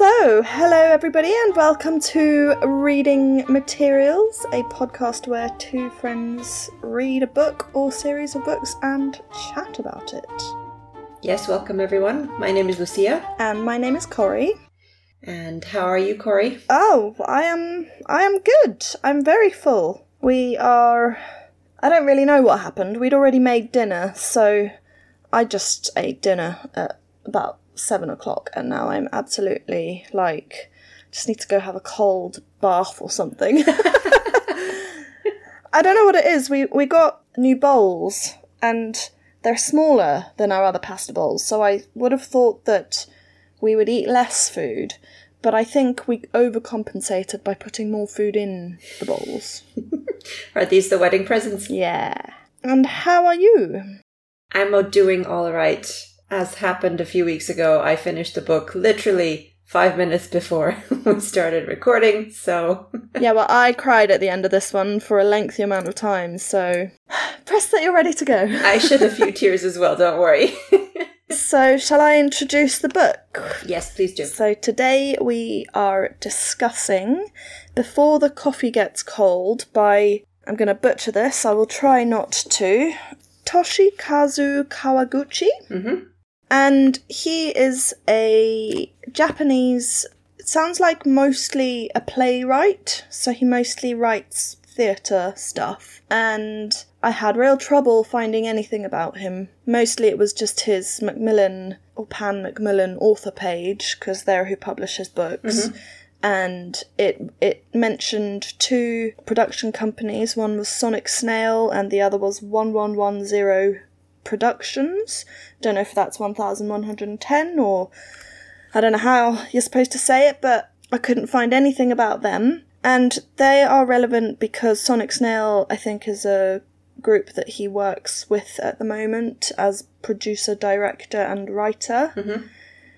So, hello everybody, and welcome to Reading Materials, a podcast where two friends read a book or series of books and chat about it. Yes, welcome everyone. My name is Lucia. And my name is Corey. And how are you, Corey? Oh, I am I am good. I'm very full. We are I don't really know what happened. We'd already made dinner, so I just ate dinner at about seven o'clock, and now I'm absolutely like just need to go have a cold bath or something. I don't know what it is. We we got new bowls, and they're smaller than our other pasta bowls, so I would have thought that we would eat less food. But I think we overcompensated by putting more food in the bowls. Are these the wedding presents? Yeah. And how are you? I'm doing all right. As happened a few weeks ago, I finished the book literally five minutes before we started recording, so. yeah, well, I cried at the end of this one for a lengthy amount of time, so press that you're ready to go. I shed a few tears as well, don't worry. so, shall I introduce the book? Yes, please do. So, today we are discussing Before the Coffee Gets Cold by, I'm going to butcher this, I will try not to, Toshikazu Kawaguchi. Mm-hmm. And he is a Japanese, sounds like mostly a playwright, so he mostly writes theatre stuff. And I had real trouble finding anything about him. Mostly it was just his Macmillan or Pan Macmillan author page, because they're who publish his books. Mm-hmm. And it it mentioned two production companies. One was Sonic Snail, and the other was One One One Zero Productions. Don't know if that's 1110 or I don't know how you're supposed to say it, but I couldn't find anything about them. And they are relevant because Sonic Snail, I think, is a group that he works with at the moment as producer, director, and writer. Mm-hmm.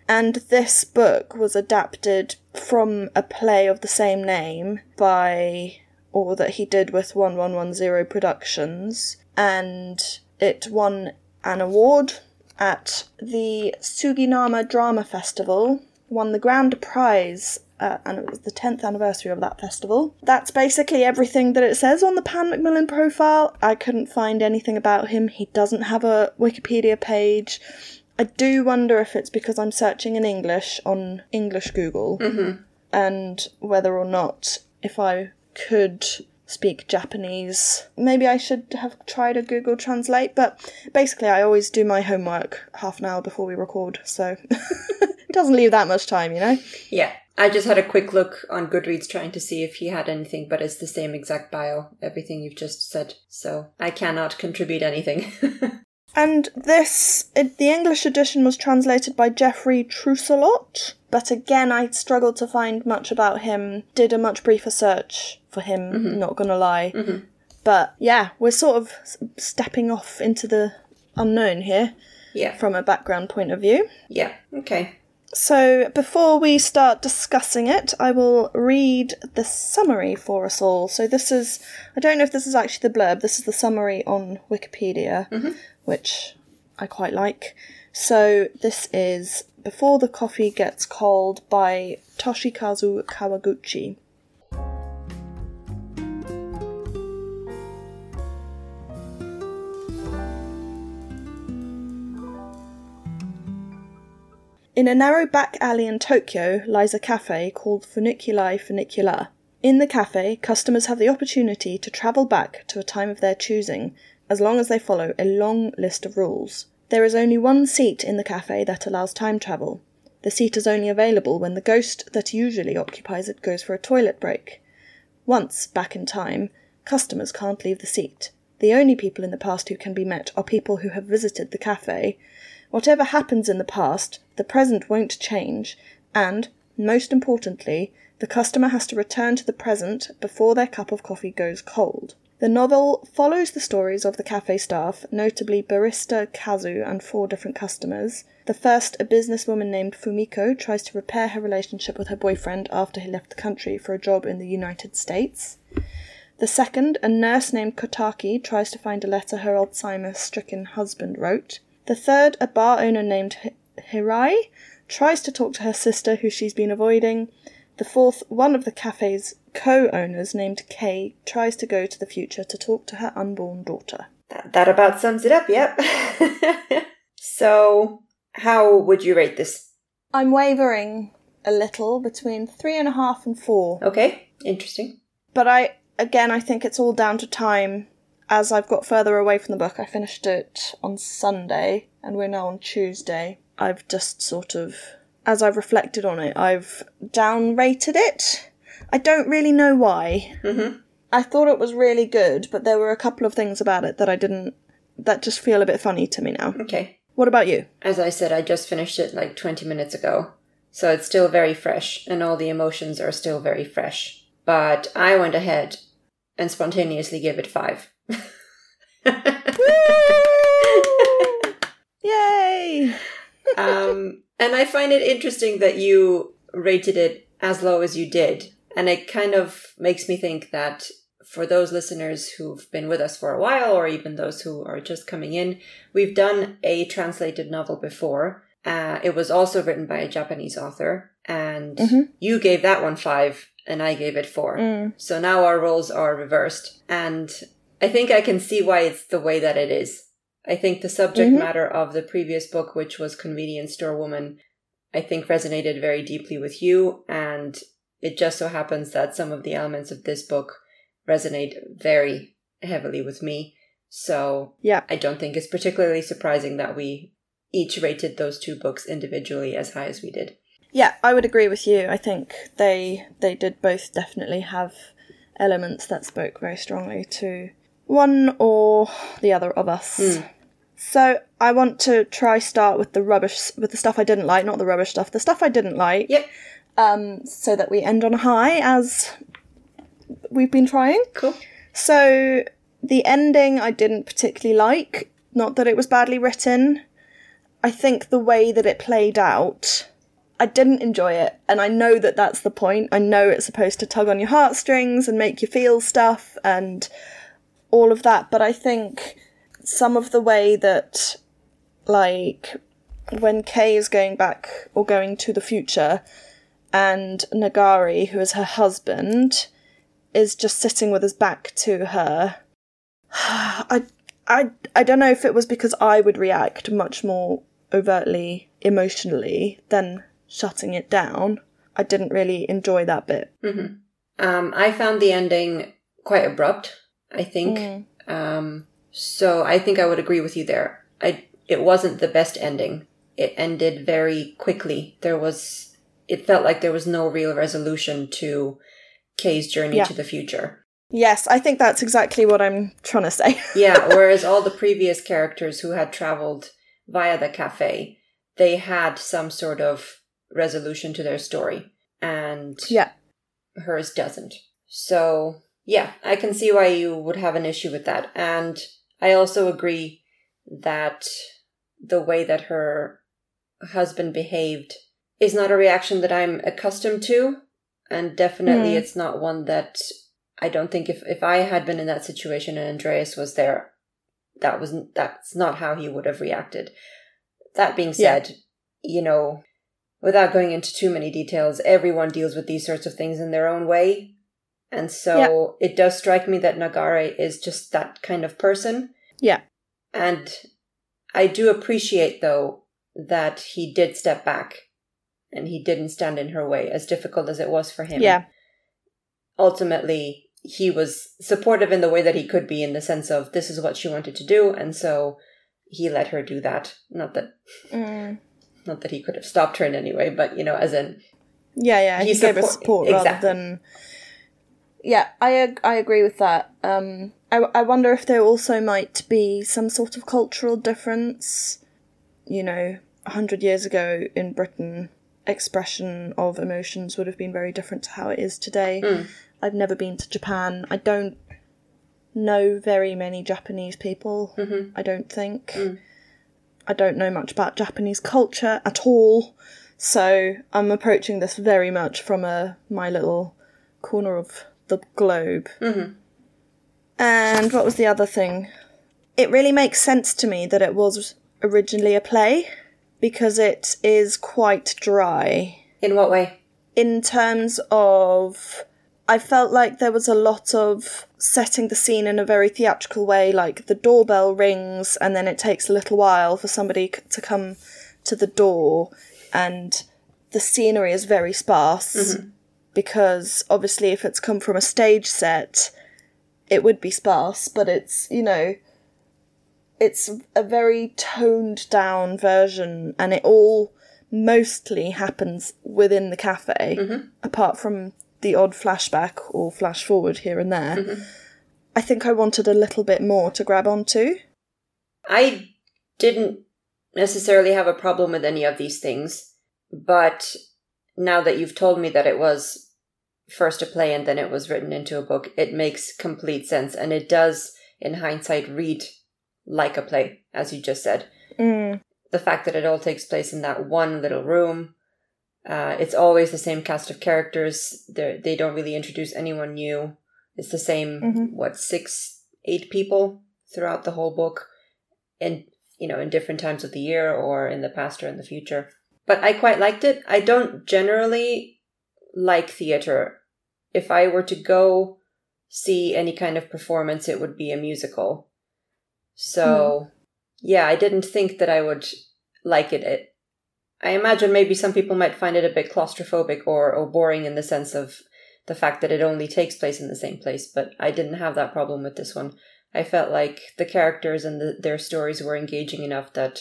And this book was adapted from a play of the same name by, or that he did with 1110 Productions. And it won an award at the Suginami Drama Festival, won the grand prize, uh, and it was the 10th anniversary of that festival. That's basically everything that it says on the Pan Macmillan profile. I couldn't find anything about him. He doesn't have a Wikipedia page. I do wonder if it's because I'm searching in English on English Google Mm-hmm. and whether or not if I could speak Japanese. Maybe I should have tried a Google Translate, but basically, I always do my homework half an hour before we record, so it doesn't leave that much time, you know? Yeah. I just had a quick look on Goodreads trying to see if he had anything, but it's the same exact bio, everything you've just said. So I cannot contribute anything. And this, it, the English edition was translated by Geoffrey Trousselot, but again, I struggled to find much about him. Did a much briefer search for him, not gonna lie. Mhm. But yeah, we're sort of stepping off into the unknown here yeah. from a background point of view. Yeah. Okay. So, before we start discussing it, I will read the summary for us all. So, this is, I don't know if this is actually the blurb, this is the summary on Wikipedia, which I quite like. So, this is Before the Coffee Gets Cold by Toshikazu Kawaguchi. In a narrow back alley in Tokyo lies a cafe called Funiculi Funicula. In the cafe, customers have the opportunity to travel back to a time of their choosing, as long as they follow a long list of rules. There is only one seat in the cafe that allows time travel. The seat is only available when the ghost that usually occupies it goes for a toilet break. Once back in time, customers can't leave the seat. The only people in the past who can be met are people who have visited the cafe. Whatever happens in the past, the present won't change, and, most importantly, the customer has to return to the present before their cup of coffee goes cold. The novel follows the stories of the cafe staff, notably barista Kazu and four different customers. The first, a businesswoman named Fumiko, tries to repair her relationship with her boyfriend after he left the country for a job in the United States. The second, a nurse named Kohtake, tries to find a letter her Alzheimer's stricken husband wrote. The third, a bar owner named Hirai, tries to talk to her sister, who she's been avoiding. The fourth, one of the cafe's co owners, named Kei, tries to go to the future to talk to her unborn daughter. That, that about sums it up, yep. so, how would you rate this? I'm wavering a little between three and a half and four. Okay, interesting. But I, again, I think it's all down to time. As I've got further away from the book, I finished it on Sunday, and we're now on Tuesday. I've just sort of, as I've reflected on it, I've downrated it. I don't really know why. Mm-hmm. I thought it was really good, but there were a couple of things about it that I didn't, that just feel a bit funny to me now. Okay. What about you? As I said, I just finished it like 20 minutes ago. So it's still very fresh, and all the emotions are still very fresh. But I went ahead and spontaneously gave it five. Yay! um, and I find it interesting that you rated it as low as you did. And it kind of makes me think that for those listeners who've been with us for a while, or even those who are just coming in, we've done a translated novel before. Uh, it was also written by a Japanese author, and Mhm. you gave that one five, and I gave it four. Mm. So now our roles are reversed. And I think I can see why it's the way that it is. I think the subject Mhm. matter of the previous book, which was Convenience Store Woman, I think resonated very deeply with you. And it just so happens that some of the elements of this book resonate very heavily with me. So Yeah. I don't think it's particularly surprising that we each rated those two books individually as high as we did. Yeah, I would agree with you. I think they they did both definitely have elements that spoke very strongly to one or the other of us. Hmm. So I want to try start with the rubbish with the stuff I didn't like, not the rubbish stuff, the stuff I didn't like. Yep. Um, so that we end on a high as we've been trying. Cool. So the ending I didn't particularly like. Not that it was badly written. I think the way that it played out, I didn't enjoy it. And I know that that's the point. I know it's supposed to tug on your heartstrings and make you feel stuff and all of that. But I think some of the way that, like, when Kei is going back or going to the future and Nagare, who is her husband, is just sitting with his back to her. I, I, I don't know if it was because I would react much more overtly emotionally than shutting it down. I didn't really enjoy that bit. hmm Um, I found the ending quite abrupt. I think. Mm. Um, so I think I would agree with you there. I it wasn't the best ending. It ended very quickly. There was it felt like there was no real resolution to Kei's journey Yeah. to the future. Yes, I think that's exactly what I'm trying to say. Yeah, whereas all the previous characters who had traveled via the cafe, they had some sort of resolution to their story. And yeah. hers doesn't. So, yeah, I can see why you would have an issue with that. And I also agree that the way that her husband behaved is not a reaction that I'm accustomed to. And definitely Hmm. it's not one that I don't think if, if I had been in that situation and Andreas was there, that wasn't that's not how he would have reacted. That being Yeah. said, you know, without going into too many details, everyone deals with these sorts of things in their own way. And so it does strike me that Nagare is just that kind of person. Yeah. And I do appreciate, though, that he did step back and he didn't stand in her way, as difficult as it was for him. Yeah. Ultimately, he was supportive in the way that he could be, in the sense of this is what she wanted to do, and so he let her do that. Not that, Mm. not that he could have stopped her in any way, but you know, as in, Yeah, yeah. He, He gave her support- support rather than. Yeah, I ag- I agree with that. Um, I I wonder if there also might be some sort of cultural difference. You know, a hundred years ago in Britain, expression of emotions would have been very different to how it is today. Mm. I've never been to Japan. I don't know very many Japanese people. Mhm. I don't think. Mm. I don't know much about Japanese culture at all. So I'm approaching this very much from a my little corner of the globe. Mhm. And what was the other thing? It really makes sense to me that it was originally a play because it is quite dry In what way? in terms of I felt like there was a lot of setting the scene in a very theatrical way like the doorbell rings and then it takes a little while for somebody to come to the door and the scenery is very sparse mm-hmm. because obviously if it's come from a stage set it would be sparse but it's you know it's a very toned down version and it all mostly happens within the cafe mm-hmm. apart from the odd flashback or flash forward here and there. Mm-hmm. I think i wanted a little bit more to grab onto. I didn't necessarily have a problem with any of these things, but now that you've told me that it was first a play and then it was written into a book, it makes complete sense. And it does, in hindsight, read like a play, as you just said. mm, The fact that it all takes place in that one little room. Uh, it's always the same cast of characters. They're, they don't really introduce anyone new. It's the same, Mhm. what, six, eight people throughout the whole book and, you know in different times of the year or in the past or in the future but i quite liked it i don't generally like theater if i were to go see any kind of performance it would be a musical so hmm. yeah i didn't think that i would like it. It i imagine maybe some people might find it a bit claustrophobic or, or boring in the sense of the fact that it only takes place in the same place but i didn't have that problem with this one. I felt like the characters and the, their stories were engaging enough that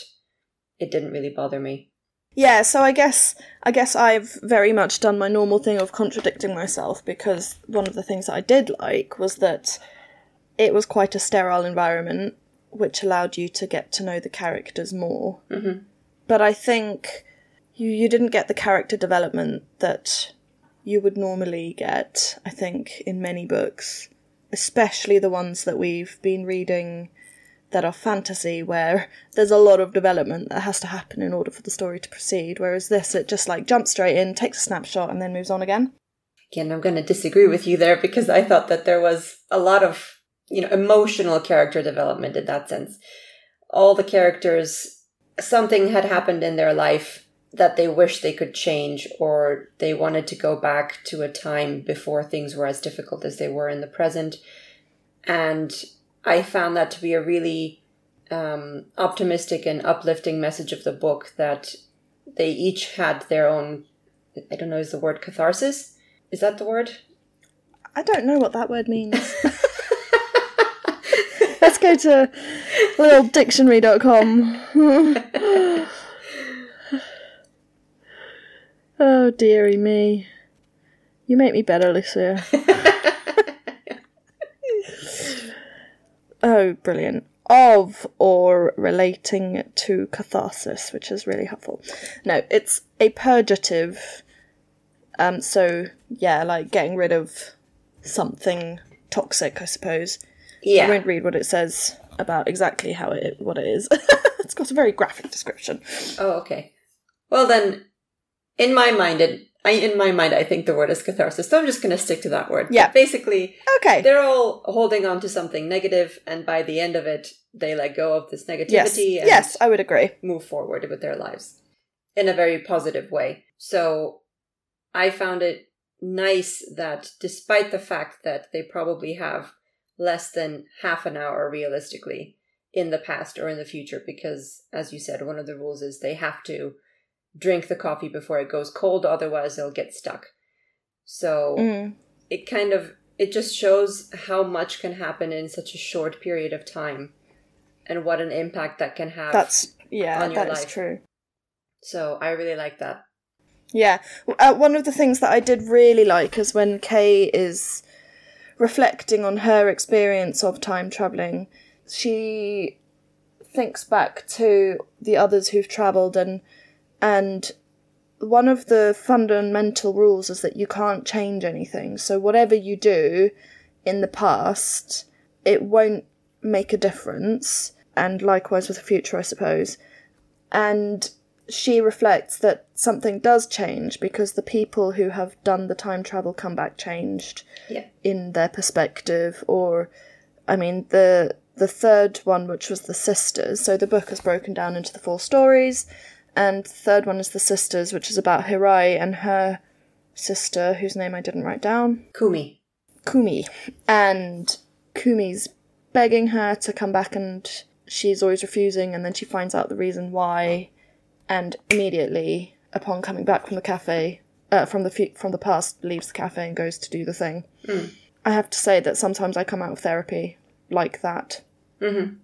it didn't really bother me. yeah so i guess i guess i've very much done my normal thing of contradicting myself because one of the things that i did like was that it was quite a sterile environment which allowed you to get to know the characters more. Mhm. but i think you you didn't get the character development that you would normally get i think in many books especially the ones that we've been reading that are fantasy where there's a lot of development that has to happen in order for the story to proceed. Whereas this it just like jumps straight in takes a snapshot and then moves on again. Again, I'm going to disagree with you there because I thought that there was a lot of, you know, emotional character development in that sense. All the characters, something had happened in their life that they wish they could change or they wanted to go back to a time before things were as difficult as they were in the present. And I found that to be a really um, optimistic and uplifting message of the book that they each had their own, I don't know, is the word catharsis? Is that the word? i don't know what that word means go to little oh dearie me you make me better lucia Oh, brilliant. Of or relating to catharsis, which is really helpful. No, it's a purgative. Um, so yeah, like getting rid of something toxic, I suppose. I won't read what it says about exactly how it what it is. it's got a very graphic description. Oh, okay. Well then, in my mind, it, I in my mind, I think the word is catharsis. So I'm just going to stick to that word. Yeah. Basically, Okay. they're all holding on to something negative, and by the end of it, they let go of this negativity Yes. and Yes, I would agree. move forward with their lives in a very positive way. So I found it nice that despite the fact that they probably have less than half an hour realistically in the past or in the future, because as you said, one of the rules is they have to drink the coffee before it goes cold, otherwise they'll get stuck. So Mm. it kind of it just shows how much can happen in such a short period of time and what an impact that can have That's yeah, on your that is life. true. so i really like that Yeah. Uh, one of the things that I did really like is when Kei is reflecting on her experience of time traveling, she thinks back to the others who've traveled and and one of the fundamental rules is that you can't change anything. So whatever you do in the past, it won't make a difference. And likewise with the future, I suppose. And she reflects that something does change because the people who have done the time travel come back changed Yeah. in their perspective or i mean the the third one which was the sisters so the book is broken down into the four stories And the third one is The Sisters, which is about Hirai and her sister, whose name I didn't write down, Kumi. Kumi. And Kumi's begging her to come back and she's always refusing and then she finds out the reason why and immediately upon coming back from the cafe uh, from the from the past leaves the cafe and goes to do the thing. I have to say that sometimes I come out of therapy like that. Mm-hmm.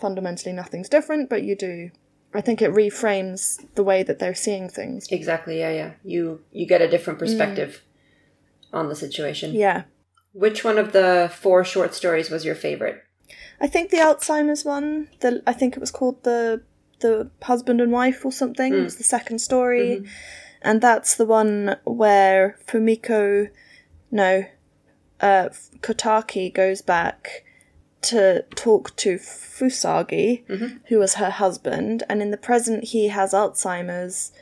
Fundamentally nothing's different, but you do I think it reframes the way that they're seeing things. Exactly. Yeah, yeah. You you get a different perspective on the situation. Yeah. Which one of the four short stories was your favorite? I think the Alzheimer's one, the I think it was called the the husband and wife or something. Mm. It was the second story, mm-hmm. and that's the one where Fumiko, no, uh, Kohtake goes back to talk to Fusagi, mm-hmm. who was her husband, and in the present he has Alzheimer's,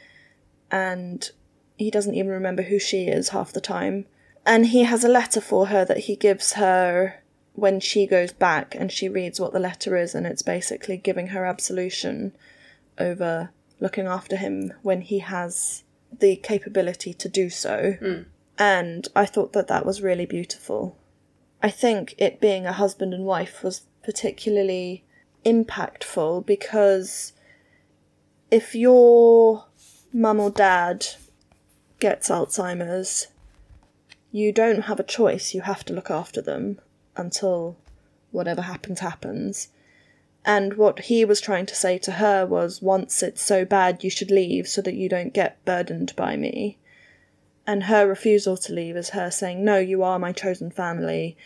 and he doesn't even remember who she is half the time. And he has a letter for her that he gives her when she goes back and she reads what the letter is, and it's basically giving her absolution over looking after him when he has the capability to do so. Mm. And I thought that that was really beautiful. I think it being a husband and wife was particularly impactful because if your mum or dad gets Alzheimer's, you don't have a choice. You have to look after them until whatever happens, happens. And what he was trying to say to her was once it's so bad, you should leave so that you don't get burdened by me. And her refusal to leave is her saying, No, you are my chosen family.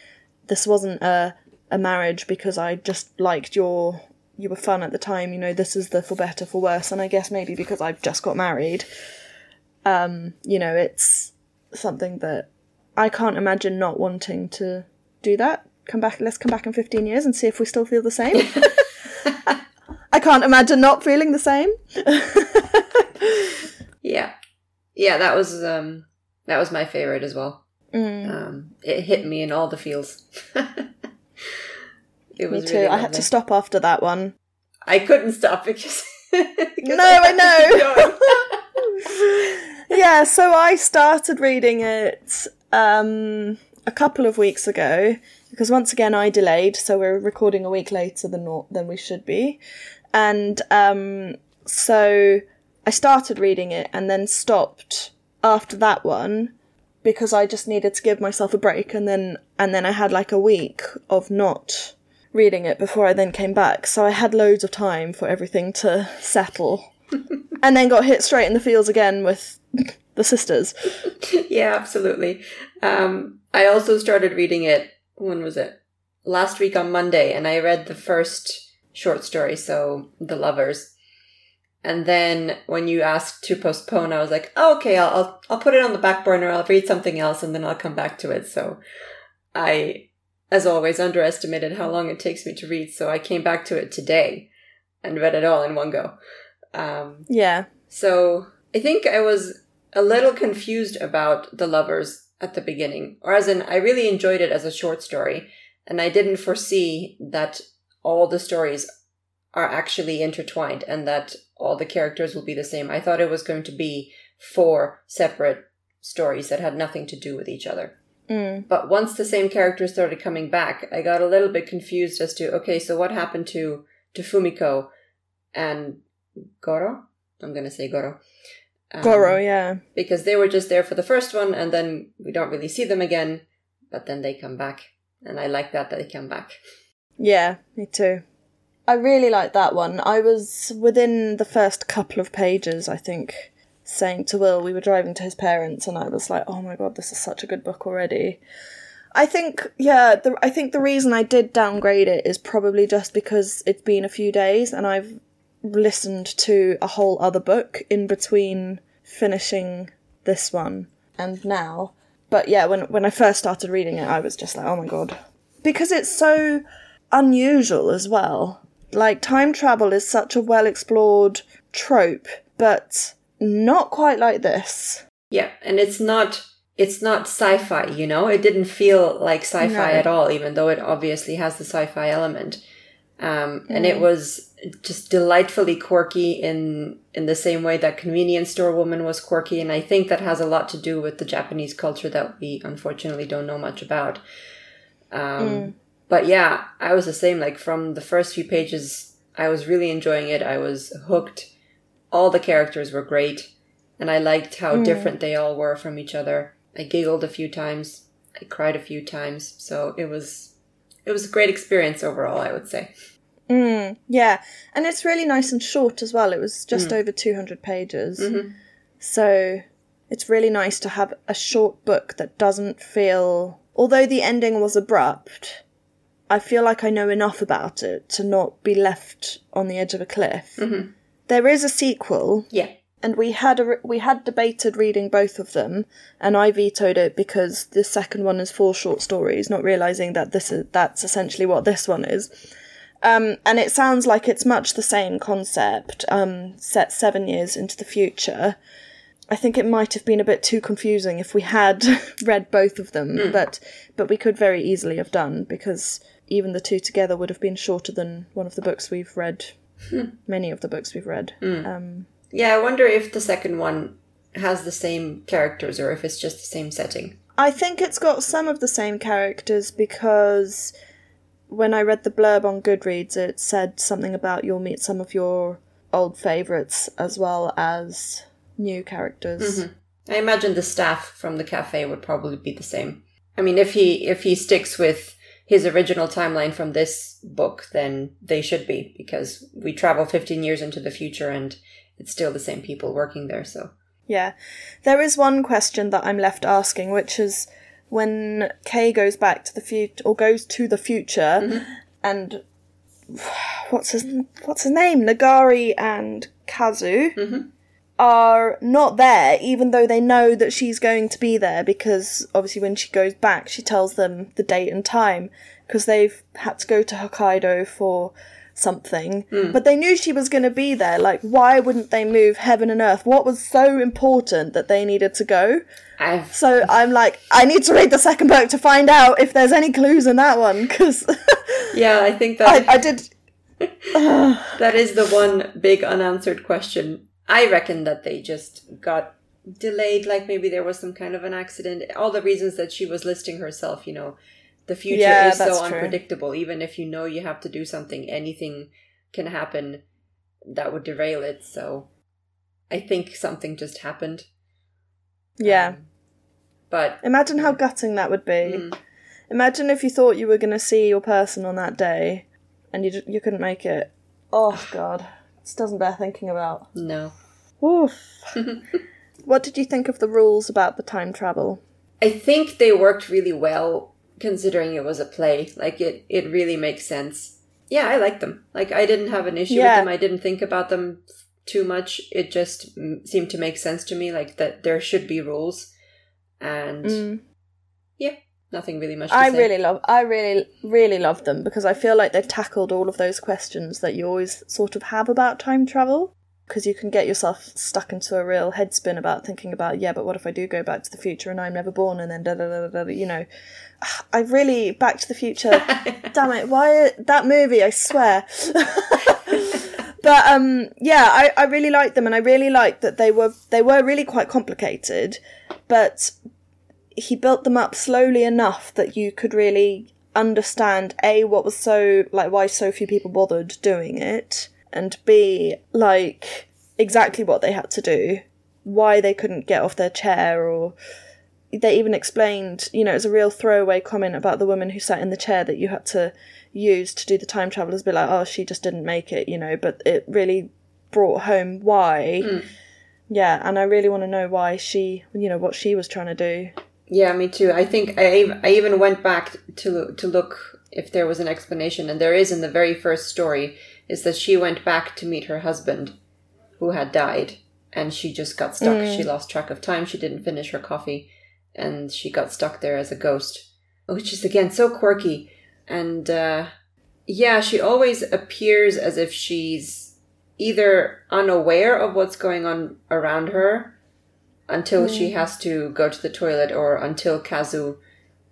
This wasn't a, a marriage because I just liked your. You were fun at the time, you know, this is the for better, for worse. And I guess maybe because I've just got married, um, you know, it's something that I can't imagine not wanting to do that. Come back, let's come back in 15 years and see if we still feel the same. I can't imagine not feeling the same. Yeah, yeah. That was um that was my favorite as well. Mm. Um, it hit me in all the feels. it Me was too. really I had to stop after that one. I couldn't stop because. because No, I keep going. yeah, so I started reading it um, a couple of weeks ago because once again I delayed, so we're recording a week later than than we should be, and um, so I started reading it and then stopped after that one because I just needed to give myself a break, and then and then I had like a week of not reading it before I then came back, so I had loads of time for everything to settle and then got hit straight in the feels again with the sisters. yeah, absolutely. Um, I also started reading it. When was it? Last week on Monday, and I read the first short story, so The Lovers. And then when you asked to postpone, I was like, oh, okay, I'll, I'll I'll put it on the back burner. I'll read something else, and then I'll come back to it. So, I, as always, underestimated how long it takes me to read. So I came back to it today, and read it all in one go. Um, Yeah. so I think I was a little confused about The Lovers at the beginning, or as in, I really enjoyed it as a short story, and I didn't foresee that all the stories are actually intertwined and that all the characters will be the same. I thought it was going to be four separate stories that had nothing to do with each other. Mm. But once the same characters started coming back, I got a little bit confused as to okay, so what happened to to Fumiko and Goro? I'm gonna say Goro. Um, Goro, yeah. because they were just there for the first one, and then we don't really see them again. But then they come back, and I like that that they come back. Yeah, me too. I really like that one. I was within the first couple of pages, I think, saying to Will, we were driving to his parents, and I was like, oh my god, this is such a good book already. I think, yeah, the, I think the reason I did downgrade it is probably just because it's been a few days and I've listened to a whole other book in between finishing this one and now. But yeah, when when I first started reading it, I was just like, oh my god, because it's so unusual as well. Like time travel is such a well explored trope, but not quite like this. Yeah, and it's not it's not sci-fi, you know. It didn't feel like sci-fi No. at all, even though it obviously has the sci-fi element. Um, and it was just delightfully quirky in in the same way that convenience store woman was quirky. And i think that has a lot to do with the japanese culture that we unfortunately don't know much about. Um, mm. but yeah i was the same. Like from the first few pages i was really enjoying it. I was hooked. All the characters were great. And i liked how mm. different they all were from each other. I giggled a few times. I cried a few times. So it was it was a great experience overall i would say Mm, yeah, and it's really nice and short as well. It was just mm. over 200 pages. Mm-hmm. So it's really nice to have a short book that doesn't feel. Although the ending was abrupt, I feel like I know enough about it to not be left on the edge of a cliff. Mm-hmm. There is a sequel. Yeah. And we had a, we had debated reading both of them, and I vetoed it because the second one is four short stories, not realizing that this is that's essentially what this one is. Um, and it sounds like it's much the same concept, um, set seven years into the future. I think it might have been a bit too confusing if we had read both of them, mm. but but we could very easily have done because even the two together would have been shorter than one of the books we've read. Mm. Many of the books we've read. Mm. Um, yeah, I wonder if the second one has the same characters or if it's just the same setting. I think it's got some of the same characters because when I read the blurb on Goodreads, it said something about you'll meet some of your old favourites as well as new characters. Mm-hmm. I imagine the staff from the cafe would probably be the same. I mean, if he if he sticks with his original timeline from this book, then they should be because we travel 15 years into the future and it's still the same people working there. So yeah, there is one question that I'm left asking, which is when Kei goes back to the future or goes to the future, mm-hmm. and what's his what's his name, Nagare and Kazu. Mm-hmm. Are not there, even though they know that she's going to be there, because obviously when she goes back, she tells them the date and time, because they've had to go to Hokkaido for something, mm. but they knew she was going to be there. Like, why wouldn't they move heaven and earth? What was so important that they needed to go? I've... So I'm like, I need to read the second book to find out if there's any clues in that one. Because yeah, I think that I, I did. that is the one big unanswered question. I reckon that they just got delayed. Like maybe there was some kind of an accident. All the reasons that she was listing herself, you know, the future yeah, is so true. unpredictable. Even if you know you have to do something, anything can happen that would derail it. So I think something just happened. Yeah. Um, but imagine how gutting that would be. Mm. Imagine if you thought you were going to see your person on that day and you you couldn't make it. Oh god, this doesn't bear thinking about. No. Oof. what did you think of the rules about the time travel? I think they worked really well considering it was a play. Like it it really makes sense. Yeah, I like them. Like I didn't have an issue yeah. with them. I didn't think about them too much. It just seemed to make sense to me like that there should be rules and mm. yeah, nothing really much. I say. really love. I really really love them because I feel like they've tackled all of those questions that you always sort of have about time travel. Because you can get yourself stuck into a real headspin about thinking about, yeah, but what if I do go back to the future and I'm never born and then da da da da, da you know. I really Back to the Future. damn it! Why that movie? I swear. but um, yeah, I, I really liked them, and I really liked that they were they were really quite complicated, but he built them up slowly enough that you could really understand a what was so like why so few people bothered doing it and b like exactly what they had to do why they couldn't get off their chair or they even explained you know it was a real throwaway comment about the woman who sat in the chair that you had to use to do the time travelers be like oh she just didn't make it you know but it really brought home why mm. yeah and i really want to know why she you know what she was trying to do yeah, me too. I think I I even went back to to look if there was an explanation, and there is in the very first story. Is that she went back to meet her husband, who had died, and she just got stuck. Mm. She lost track of time. She didn't finish her coffee, and she got stuck there as a ghost, which is again so quirky. And uh, yeah, she always appears as if she's either unaware of what's going on around her until mm. she has to go to the toilet or until Kazu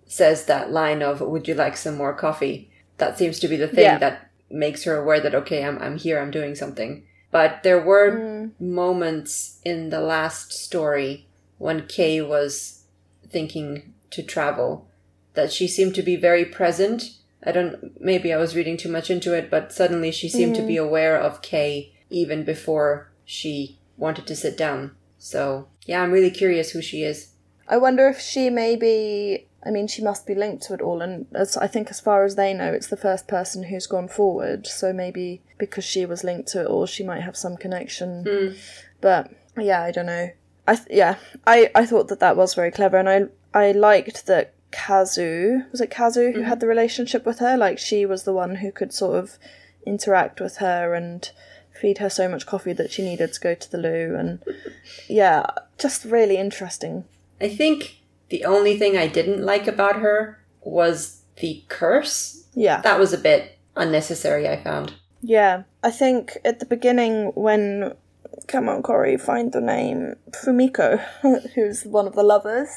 says that line of "Would you like some more coffee?" That seems to be the thing yeah. that makes her aware that okay, I'm I'm here, I'm doing something. But there were hmm. moments in the last story when Kei was thinking to travel that she seemed to be very present. I don't maybe I was reading too much into it, but suddenly she seemed to be hmm. aware of Kei even before she wanted to sit down. So, yeah, I'm really curious who she is. I wonder if she maybe. I mean, she must be linked to it all, and as I think, as far as they know, it's the first person who's gone forward. So maybe because she was linked to it all, she might have some connection. Hmm. But yeah, I don't know. I th- yeah, I I thought that that was very clever, and I I liked that Kazu was it Kazu who hmm. had the relationship with her. Like she was the one who could sort of interact with her and feed her so much coffee that she needed to go to the loo, and yeah, just really interesting. I think the only thing I didn't like about her was the curse. Yeah. That was a bit unnecessary, I found. Yeah, I think at the beginning when come on, Corey, find the name Fumiko, who's one of the lovers.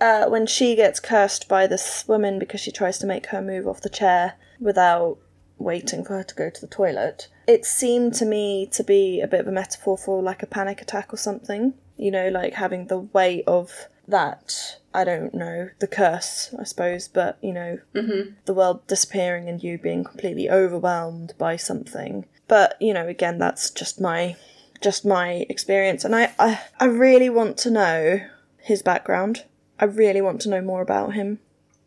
Uh, when she gets cursed by this woman because she tries to make her move off the chair without waiting for her to go to the toilet, it seemed to me to be a bit of a metaphor for like a panic attack or something. You know, like having the weight of that. I don't know the curse, I suppose, but you know, mm-hmm. the world disappearing and you being completely overwhelmed by something. But you know, again, that's just my just my experience, and I I, I really want to know his background. I really want to know more about him.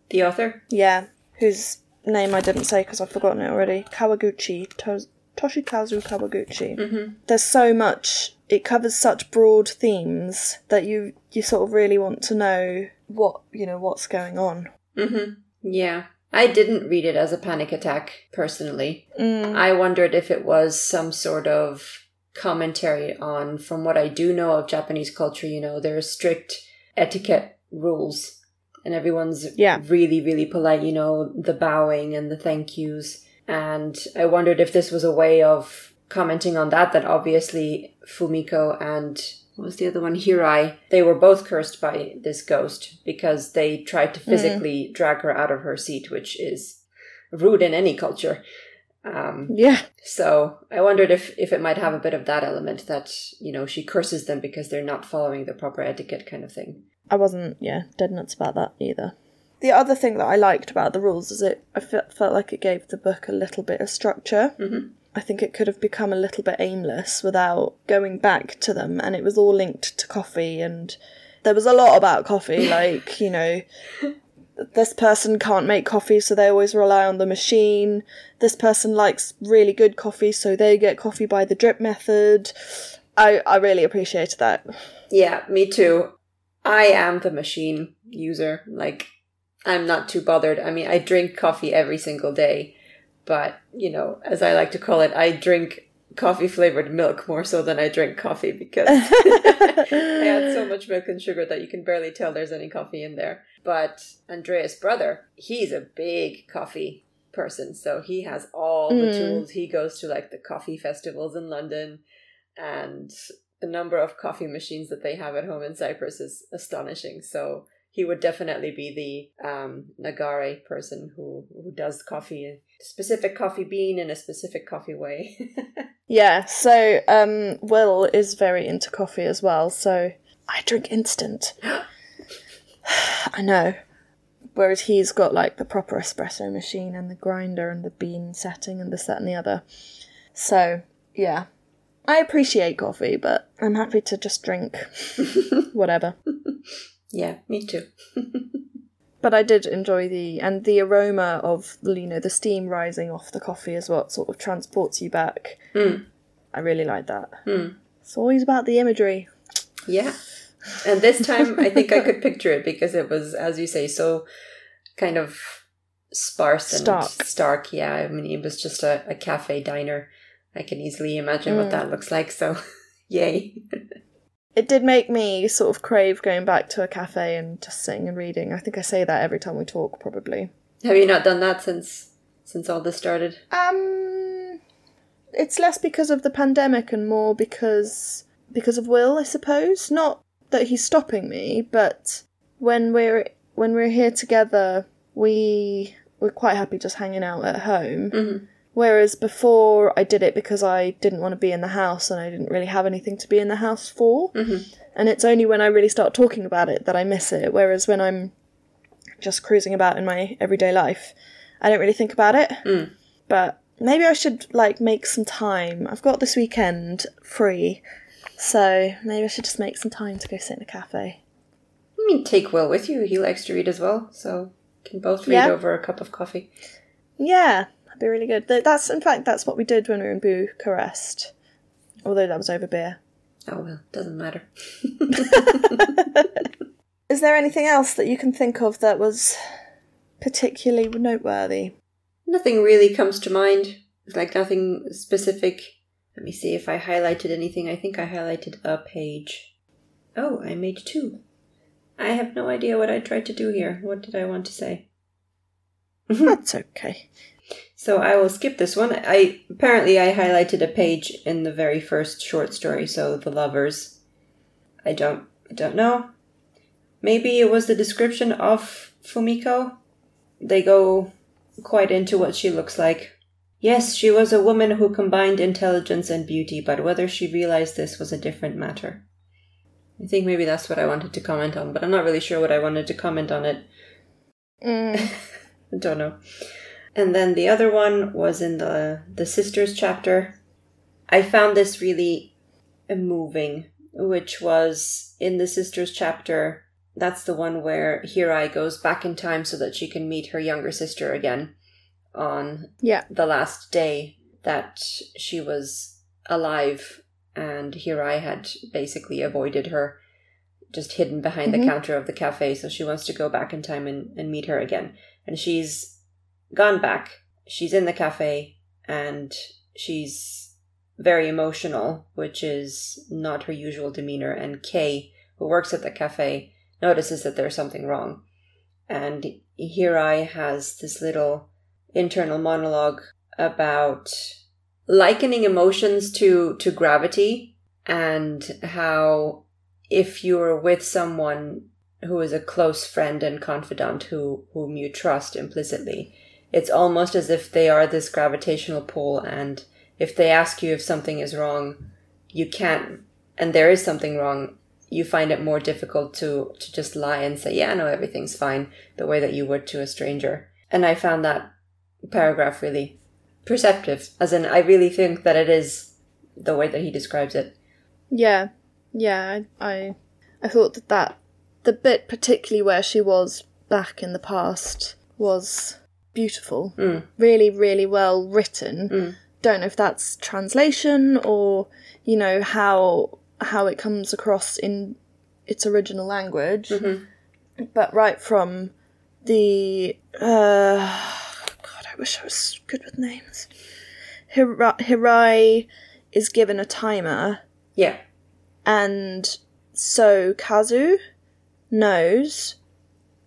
The author? Yeah, whose name I didn't say because I've forgotten it already. Kawaguchi. To- Toshikazu Kawaguchi. Mm-hmm. There's so much. It covers such broad themes that you you sort of really want to know what you know what's going on. Mm-hmm. Yeah. I didn't read it as a panic attack, personally. Mm. I wondered if it was some sort of commentary on, from what I do know of Japanese culture, you know, there are strict etiquette rules. And everyone's Yeah. really, really polite, you know, the bowing and the thank yous. And I wondered if this was a way of commenting on that, that obviously Fumiko and what was the other one? Hirai. They were both cursed by this ghost because they tried to physically drag her out of her seat, which is rude in any culture. Um, Yeah, so I wondered if, if it might have a bit of that element that, you know, she curses them because they're not following the proper etiquette kind of thing. I wasn't yeah dead nuts about that either. The other thing that I liked about the rules is it I fe- felt like it gave the book a little bit of structure. Mm-hmm. I think it could have become a little bit aimless without going back to them, and it was all linked to coffee, and there was a lot about coffee, like you know. This person can't make coffee, so they always rely on the machine. This person likes really good coffee, so they get coffee by the drip method. I, I really appreciated that. Yeah, me too. I am the machine user. Like, I'm not too bothered. I mean, I drink coffee every single day, but, you know, as I like to call it, I drink coffee flavored milk more so than I drink coffee because I add so much milk and sugar that you can barely tell there's any coffee in there. But Andreas' brother, he's a big coffee person, so he has all the mm. tools. He goes to like the coffee festivals in London and the number of coffee machines that they have at home in Cyprus is astonishing. So he would definitely be the um, Nagare person who, who does coffee, a specific coffee bean in a specific coffee way. Yeah, so um, Will is very into coffee as well, so I drink instant. I know. Whereas he's got like the proper espresso machine and the grinder and the bean setting and this, that, and the other. So, yeah. I appreciate coffee, but I'm happy to just drink whatever. yeah, me too. But I did enjoy the and the aroma of you know the steam rising off the coffee is what sort of transports you back. Hmm. I really like that. Hmm. It's always about the imagery. Yeah. And this time I think I could picture it because it was, as you say, so kind of sparse and Stark. stark. Yeah. I mean, it was just a, a cafe diner. I can easily imagine what hmm. that looks like. So, yay. It did make me sort of crave going back to a cafe and just sitting and reading. I think I say that every time we talk, probably. Have you not done that since since all this started? Um, it's less because of the pandemic and more because because of Will, I suppose. Not that he's stopping me, but when we're when we're here together, we we're quite happy just hanging out at home. Whereas before I did it because I didn't want to be in the house and I didn't really have anything to be in the house for. Mm-hmm. And it's only when I really start talking about it that I miss it. Whereas when I'm just cruising about in my everyday life, I don't really think about it. Mm. But maybe I should like make some time. I've got this weekend free, so maybe I should just make some time to go sit in a cafe. I mean, take Will with you. He likes to read as well, so can both read Yeah. over a cup of coffee. Yeah, that'd be really good. That's in fact that's what we did when we were in Bucharest. Although that was over beer. Oh well, doesn't matter. Is there anything else that you can think of that was particularly noteworthy? Nothing really comes to mind. Like nothing specific. Let me see if I highlighted anything. I think I highlighted a page. Oh, I made two. I have no idea what I tried to do here. What did I want to say? That's okay. So I will skip this one. I apparently I highlighted a page in the very first short story, so the lovers. I don't I don't know. Maybe it was the description of Fumiko. They go quite into what she looks like. Yes, she was a woman who combined intelligence and beauty, but whether she realized this was a different matter. I think maybe that's what I wanted to comment on, but I'm not really sure what I wanted to comment on it. Mm. I don't know. And then the other one was in the the sisters chapter. I found this really moving, which was in the sisters chapter. That's the one where Hirai goes back in time so that she can meet her younger sister again on Yeah. the last day that she was alive and Hirai had basically avoided her, just hidden behind Mhm. the counter of the cafe. So she wants to go back in time and, and meet her again. And she's gone back. She's in the cafe and she's very emotional, which is not her usual demeanor. And Kei, who works at the cafe, notices that there's something wrong. And Hirai has this little internal monologue about likening emotions to to gravity and how if you're with someone who is a close friend and confidant who whom you trust implicitly it's almost as if they are this gravitational pull and if they ask you if something is wrong you can't and there is something wrong you find it more difficult to to just lie and say yeah no everything's fine the way that you would to a stranger and i found that paragraph really perceptive as in i really think that it is the way that he describes it Yeah, yeah. I, I, thought that that the bit particularly where she was back in the past was beautiful. Mm. Really, really well written. Mm. Don't know if that's translation or you know how how it comes across in its original language, Mhm. but right from the uh, God, I wish I was good with names. Hira- Hirai is given a timer yeah and so Kazu knows.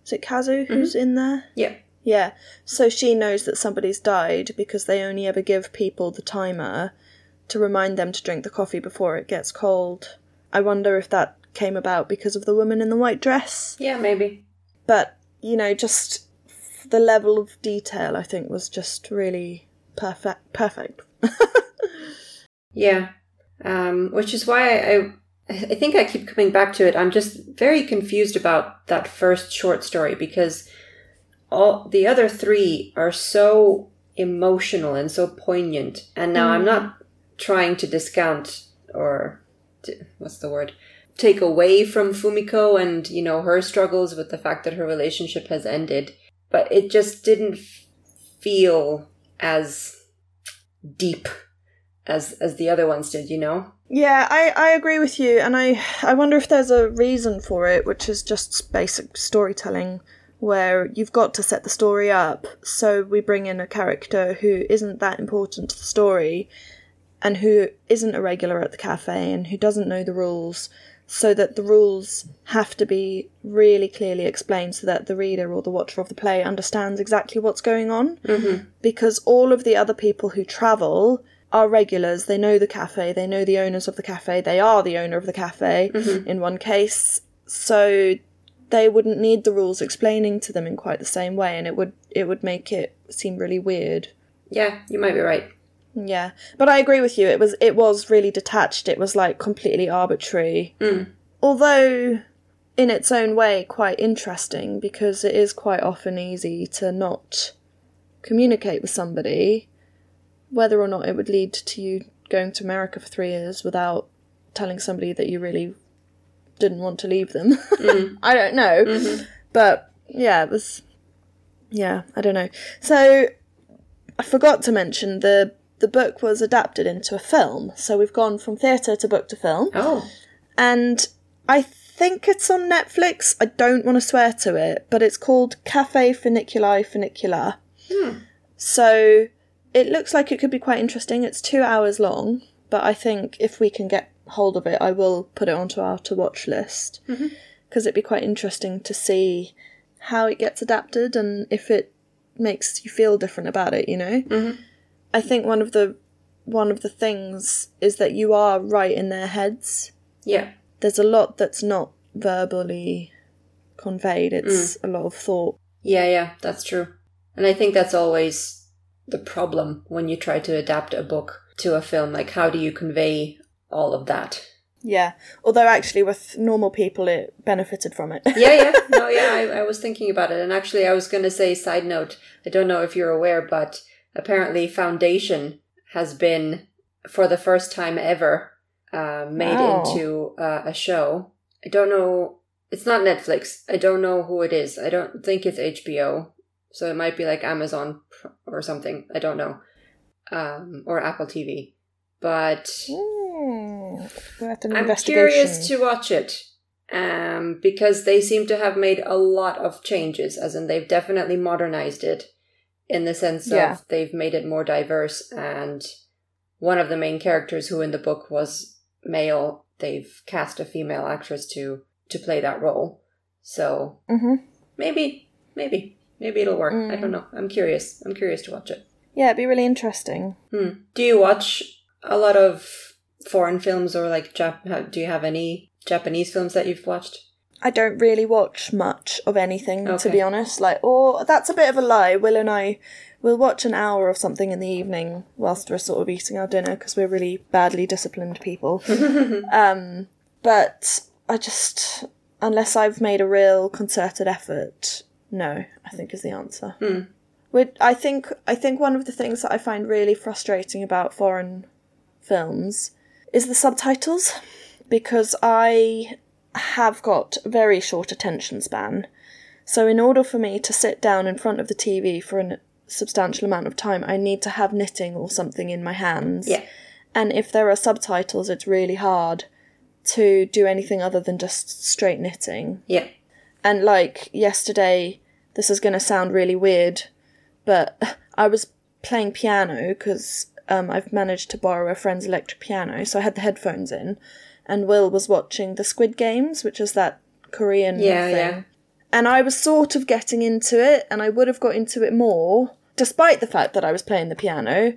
Is it Kazu who's in there? yeah Yeah. So she knows that somebody's died because they only ever give people the timer to remind them to drink the coffee before it gets cold. I wonder if that came about because of the woman in the white dress. yeah maybe But, you know, just the level of detail I think was just really perfect perfect. Yeah, um, which is why I, I I think I keep coming back to it. I'm just very confused about that first short story because all the other three are so emotional and so poignant. And now I'm mm. not trying to discount or to, what's the word? Take away from Fumiko and you know her struggles with the fact that her relationship has ended, but it just didn't feel as deep as as the other ones did, you know? Yeah, I, I agree with you, and I I wonder if there's a reason for it, which is just basic storytelling, where you've got to set the story up. So we bring in a character who isn't that important to the story, and who isn't a regular at the cafe, and who doesn't know the rules, so that the rules have to be really clearly explained, so that the reader or the watcher of the play understands exactly what's going on Mm-hmm. because all of the other people who travel are regulars. They know the cafe, they know the owners of the cafe, they are the owner of the cafe in one case. So they wouldn't need the rules explaining to them in quite the same way and it would it would make it seem really weird. Yeah, you might be right. Yeah, but I agree with you. It was it was really detached. It was like completely arbitrary. Mm. Although in its own way quite interesting because it is quite often easy to not communicate with somebody whether or not it would lead to you going to America for 3 years without telling somebody that you really didn't want to leave them. Mm. I don't know. Mhm. But yeah, it was yeah, I don't know. So I forgot to mention the the book was adapted into a film. So we've gone from theatre to book to film. Oh, And I think it's on Netflix. I don't want to swear to it, but it's called Cafe Funiculi Funicula. Hmm. So it looks like it could be quite interesting. It's two hours long, but I think if we can get hold of it, I will put it onto our to watch list because it'd be quite interesting to see how it gets adapted and if it makes you feel different about it. You know, Mhm. I think one of the one of the things is that you are right in their heads yeah. there's a lot that's not verbally conveyed. It's a lot of thought. Yeah, yeah, that's true. And I think that's always the problem when you try to adapt a book to a film. Like, how do you convey all of that? Yeah. Although actually, with normal people, it benefited from it. Yeah, yeah. No, yeah, I, I was thinking about it. And actually, I was going to say, side note, I don't know if you're aware, but apparently, Foundation has been, for the first time ever, uh, made Wow. into uh, a show. I don't know. It's not Netflix. I don't know who it is. I don't think it's HBO. So it might be like Amazon or something. I don't know. Um, or Apple TV. But Mm, an I'm curious to watch it um, because they seem to have made a lot of changes, as in they've definitely modernized it in the sense Yeah. of they've made it more diverse. And one of the main characters, who in the book was male, they've cast a female actress to to play that role. So hmm maybe, maybe, maybe it'll work. I Mm. don't know. I'm curious. I'm curious to watch it. Yeah, it'd be really interesting. Hmm. Do you watch a lot of foreign films or like Jap- do you have any Japanese films that you've watched? I don't really watch much of anything, to be honest. Like, or that's a bit of a lie. Will and I will watch an hour of something in the evening whilst we're sort of eating our dinner because we're really badly disciplined people. um, but I just, unless I've made a real concerted effort, no, I think is the answer. Hmm. With, I think I think one of the things that I find really frustrating about foreign films is the subtitles because I have got a very short attention span. So in order for me to sit down in front of the TV for a substantial amount of time, I need to have knitting or something in my hands. Yeah. And if there are subtitles, it's really hard to do anything other than just straight knitting. Yeah. And like yesterday, this is going to sound really weird, but I was playing piano because um, I've managed to borrow a friend's electric piano, so I had the headphones in, and Will was watching the Squid Games, which is that Korean Yeah, thing. yeah. And I was sort of getting into it, and I would have got into it more, despite the fact that I was playing the piano,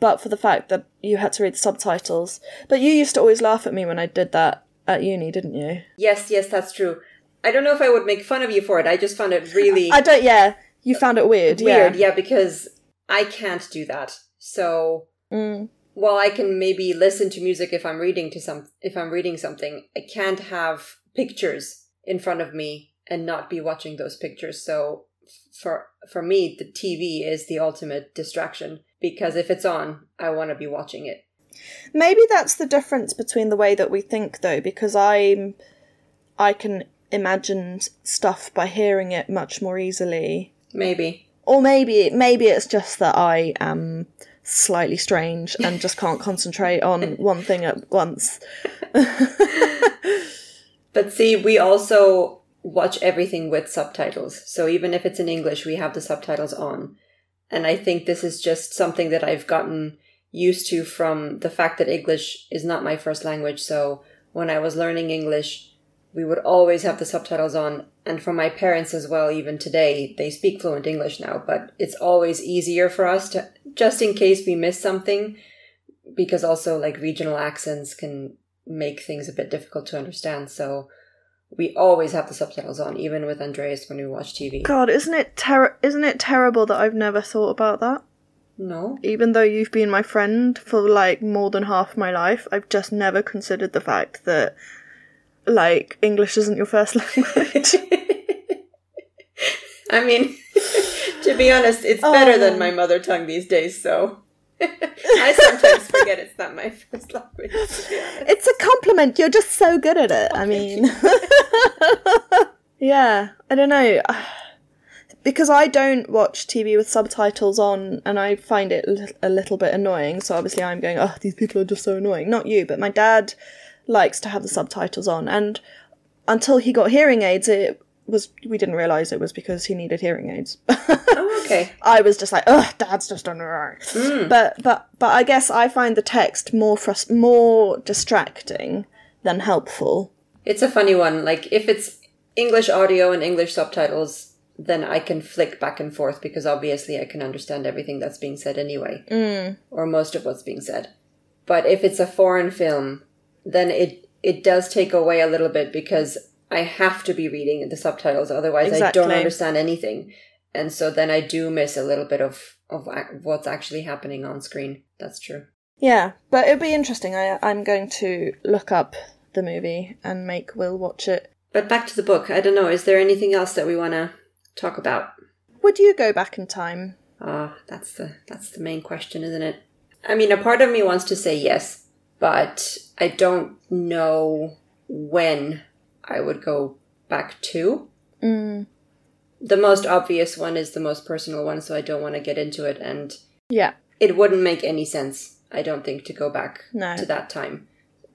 but for the fact that you had to read the subtitles. But you used to always laugh at me when I did that at uni, didn't you? Yes, yes, that's true. I don't know if I would make fun of you for it. I just found it really I don't. Yeah, you found it weird. weird. Yeah. Yeah, because I can't do that. So Mm. while I can maybe listen to music if I'm reading to some if I'm reading something, I can't have pictures in front of me and not be watching those pictures. So for for me, the TV is the ultimate distraction because if it's on, I want to be watching it. Maybe that's the difference between the way that we think, though, because I'm, I can imagine stuff by hearing it much more easily. Maybe. Or maybe, maybe it's just that I am slightly strange and just can't concentrate on one thing at once. But see, we also watch everything with subtitles. So even if it's in English, we have the subtitles on. And I think this is just something that I've gotten used to from the fact that English is not my first language. So when I was learning English, we would always have the subtitles on. And for my parents as well, even today, they speak fluent English now, but it's always easier for us to, just in case we miss something, because also like regional accents can make things a bit difficult to understand. So we always have the subtitles on, even with Andreas when we watch TV. God, isn't it ter- Isn't it terrible that I've never thought about that? No. Even though you've been my friend for like more than half my life, I've just never considered the fact that like English isn't your first language. I mean, to be honest, it's better Oh. than my oh. mother tongue these days, so I sometimes forget it's not my first language, to be honest. it's a compliment. You're just so good at it. I mean, yeah, I don't know. Because I don't watch TV with subtitles on, and I find it a little bit annoying. So obviously, I'm going, oh, these people are just so annoying. Not you, but my dad likes to have the subtitles on, and until he got hearing aids, it was we didn't realize it was because he needed hearing aids. Oh, okay. I was just like, oh, dad's just on mm. But but but I guess I find the text more frus- more distracting than helpful. It's a funny one. Like, if it's English audio and English subtitles, then I can flick back and forth because obviously I can understand everything that's being said anyway, mm. or most of what's being said. But if it's a foreign film, then it it does take away a little bit because I have to be reading the subtitles, otherwise I don't understand anything, and so then I do miss a little bit of of what's actually happening on screen. That's true. Yeah, but it'll be interesting. I I'm going to look up the movie and make Will watch it. But back to the book. I don't know. Is there anything else that we want to talk about? Would you go back in time? Ah, that's the that's the main question, isn't it? I mean, a part of me wants to say yes, but I don't know when I would go back to. Mm, The most obvious one is the most personal one, so I don't want to get into it, and yeah, it wouldn't make any sense, I don't think, to go back No. to that time.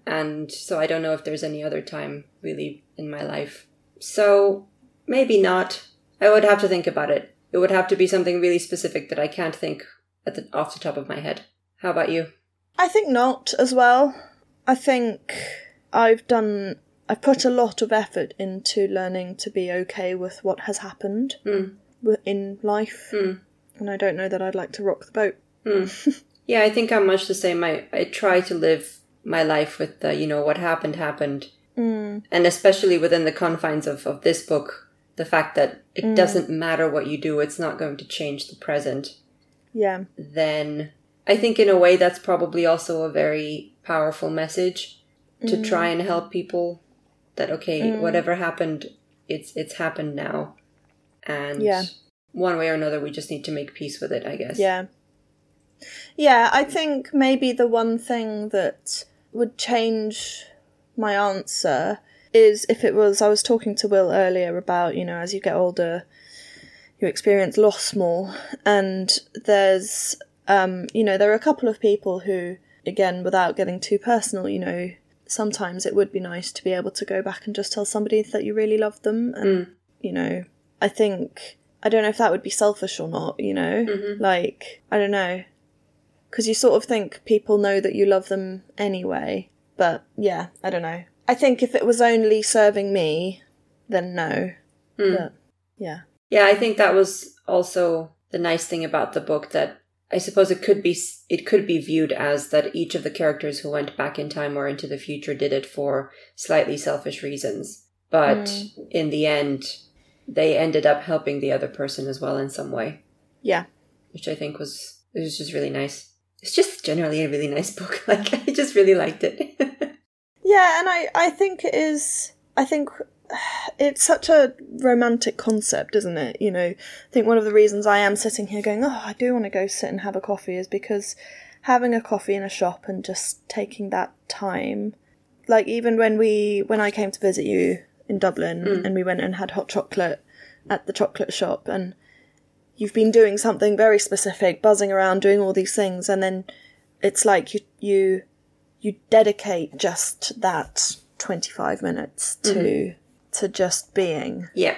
And so I don't know if there's any other time really in my life. So maybe not. I would have to think about it. It would have to be something really specific that I can't think at the, off the top of my head. How about you? I think not as well. I think I've done. I've put a lot of effort into learning to be okay with what has happened Hmm. wi- in life, Hmm. and I don't know that I'd like to rock the boat. Yeah, I think I'm much the same. I, I try to live my life with the, you know, what happened, happened. Mm, And especially within the confines of, of this book, the fact that it doesn't matter what you do, it's not going to change the present. yeah, then I think in a way that's probably also a very powerful message to try and help people that okay, whatever happened, it's it's happened now. And Yeah. one way or another we just need to make peace with it, I guess. yeah, yeah. I think maybe the one thing that would change my answer is if it was. I was talking to Will earlier about you know as you get older, you experience loss more, and there's um, you know there are a couple of people who again without getting too personal, you know. Sometimes it would be nice to be able to go back and just tell somebody that you really love them, and mm. you know, I think I don't know if that would be selfish or not. You know, mm-hmm. like I don't know, because you sort of think people know that you love them anyway. But yeah, I don't know. I think if it was only serving me, then no. Mm. But yeah, Yeah, I think that was also the nice thing about the book that I suppose it could be it could be viewed as that each of the characters who went back in time or into the future did it for slightly selfish reasons, but hmm. in the end they ended up helping the other person as well in some way, yeah, which I think was it was just really nice. It's just generally a really nice book. Like I just really liked it. yeah. And I I think it is. I think it's such a romantic concept, isn't it? You know, I think one of the reasons I am sitting here going, oh, I do want to go sit and have a coffee is because having a coffee in a shop and just taking that time, like even when we when I came to visit you in Dublin mm. and we went and had hot chocolate at the chocolate shop and you've been doing something very specific, buzzing around, doing all these things, and then it's like you you you dedicate just that twenty five minutes to mm-hmm. To just being. Yeah,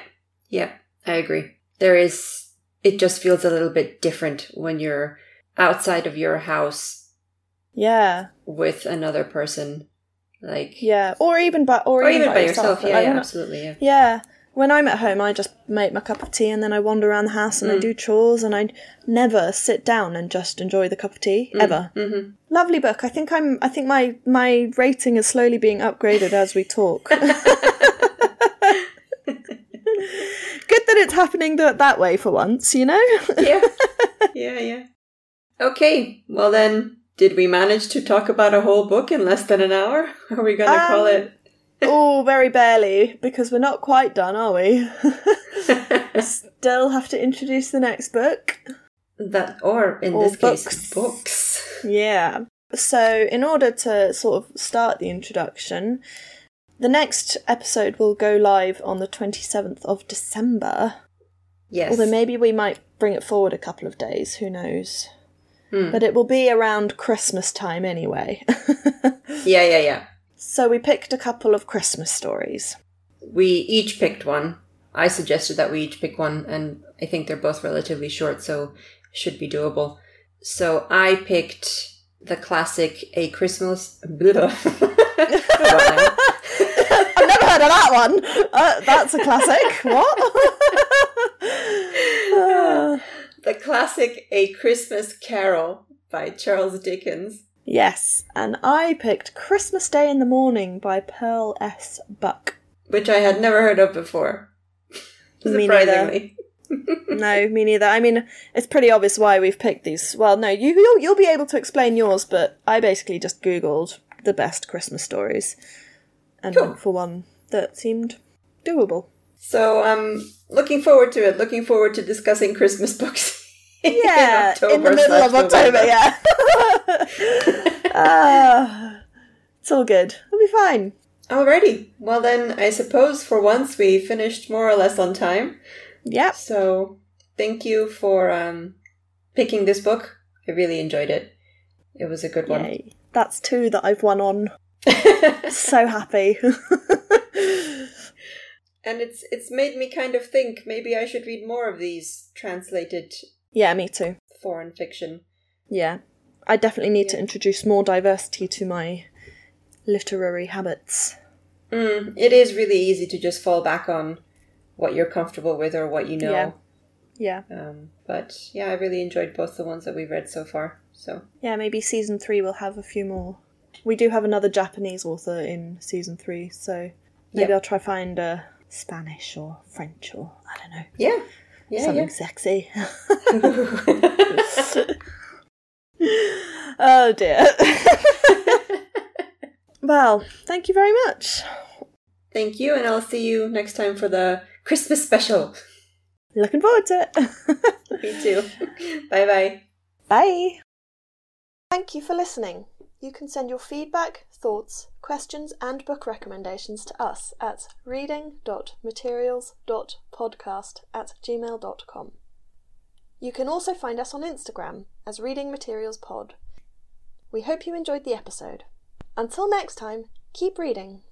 yeah, I agree. There is, it just feels a little bit different when you're outside of your house Yeah, with another person. Like, yeah, or even by or, or even by yourself. Yeah, yeah, absolutely. Yeah. yeah. When I'm at home, I just make my cup of tea and then I wander around the house and I do chores and I never sit down and just enjoy the cup of tea ever. Mm-hmm. Lovely book. I think I'm. I think my my rating is slowly being upgraded as we talk. Good that it's happening that that way for once, you know. Yeah, yeah, yeah. Okay, well then, did we manage to talk about a whole book in less than an hour? Are we going to um, call it? oh, very barely, because we're not quite done, are we? Still have to introduce the next book. That, or in or this books. case, books. Yeah. So, in order to sort of start the introduction, the next episode will go live on the 27th of December. Yes. Although maybe we might bring it forward a couple of days, who knows? Hmm. But it will be around Christmas time anyway. yeah, yeah, yeah. So we picked a couple of Christmas stories. We each picked one. I suggested that we each pick one, and I think they're both relatively short, so should be doable. So I picked the classic A Christmas. I've never heard of that one. Uh, that's a classic. What? the classic A Christmas Carol by Charles Dickens. Yes, and I picked Christmas Day in the Morning by Pearl S. Buck. Which I had never heard of before. Me neither. no, me neither. I mean, it's pretty obvious why we've picked these. Well, no, you you'll, you'll be able to explain yours, but I basically just googled the best Christmas stories and cool. went for one that seemed doable. So I'm um, looking forward to it. Looking forward to discussing Christmas books. Yeah, in, in the middle of October. November. Yeah. uh, it's all good. We'll be fine. Alrighty. Well then, I suppose for once we finished more or less on time. Yeah. So thank you for um, picking this book. I really enjoyed it. It was a good one. Yay. That's two that I've won on. so happy. And it's it's made me kind of think maybe I should read more of these translated. Yeah, me too. Foreign fiction. Yeah, I definitely need yeah. to introduce more diversity to my literary habits. Mm, it is really easy to just fall back on what you're comfortable with or what you know. Yeah. Yeah. Um, but yeah, I really enjoyed both the ones that we've read so far. So yeah, maybe season three will have a few more. We do have another Japanese author in season three, so maybe yep. I'll try find a Spanish or French or I don't know. Yeah. Yeah, Something yeah. sexy. oh dear. well, thank you very much. Thank you, and I'll see you next time for the Christmas special. Looking forward to it. Me too. Bye bye. Bye. Thank you for listening. You can send your feedback, thoughts, questions, and book recommendations to us at reading.materials.podcast at gmail.com. You can also find us on Instagram as Reading Materials Pod. We hope you enjoyed the episode. Until next time, keep reading.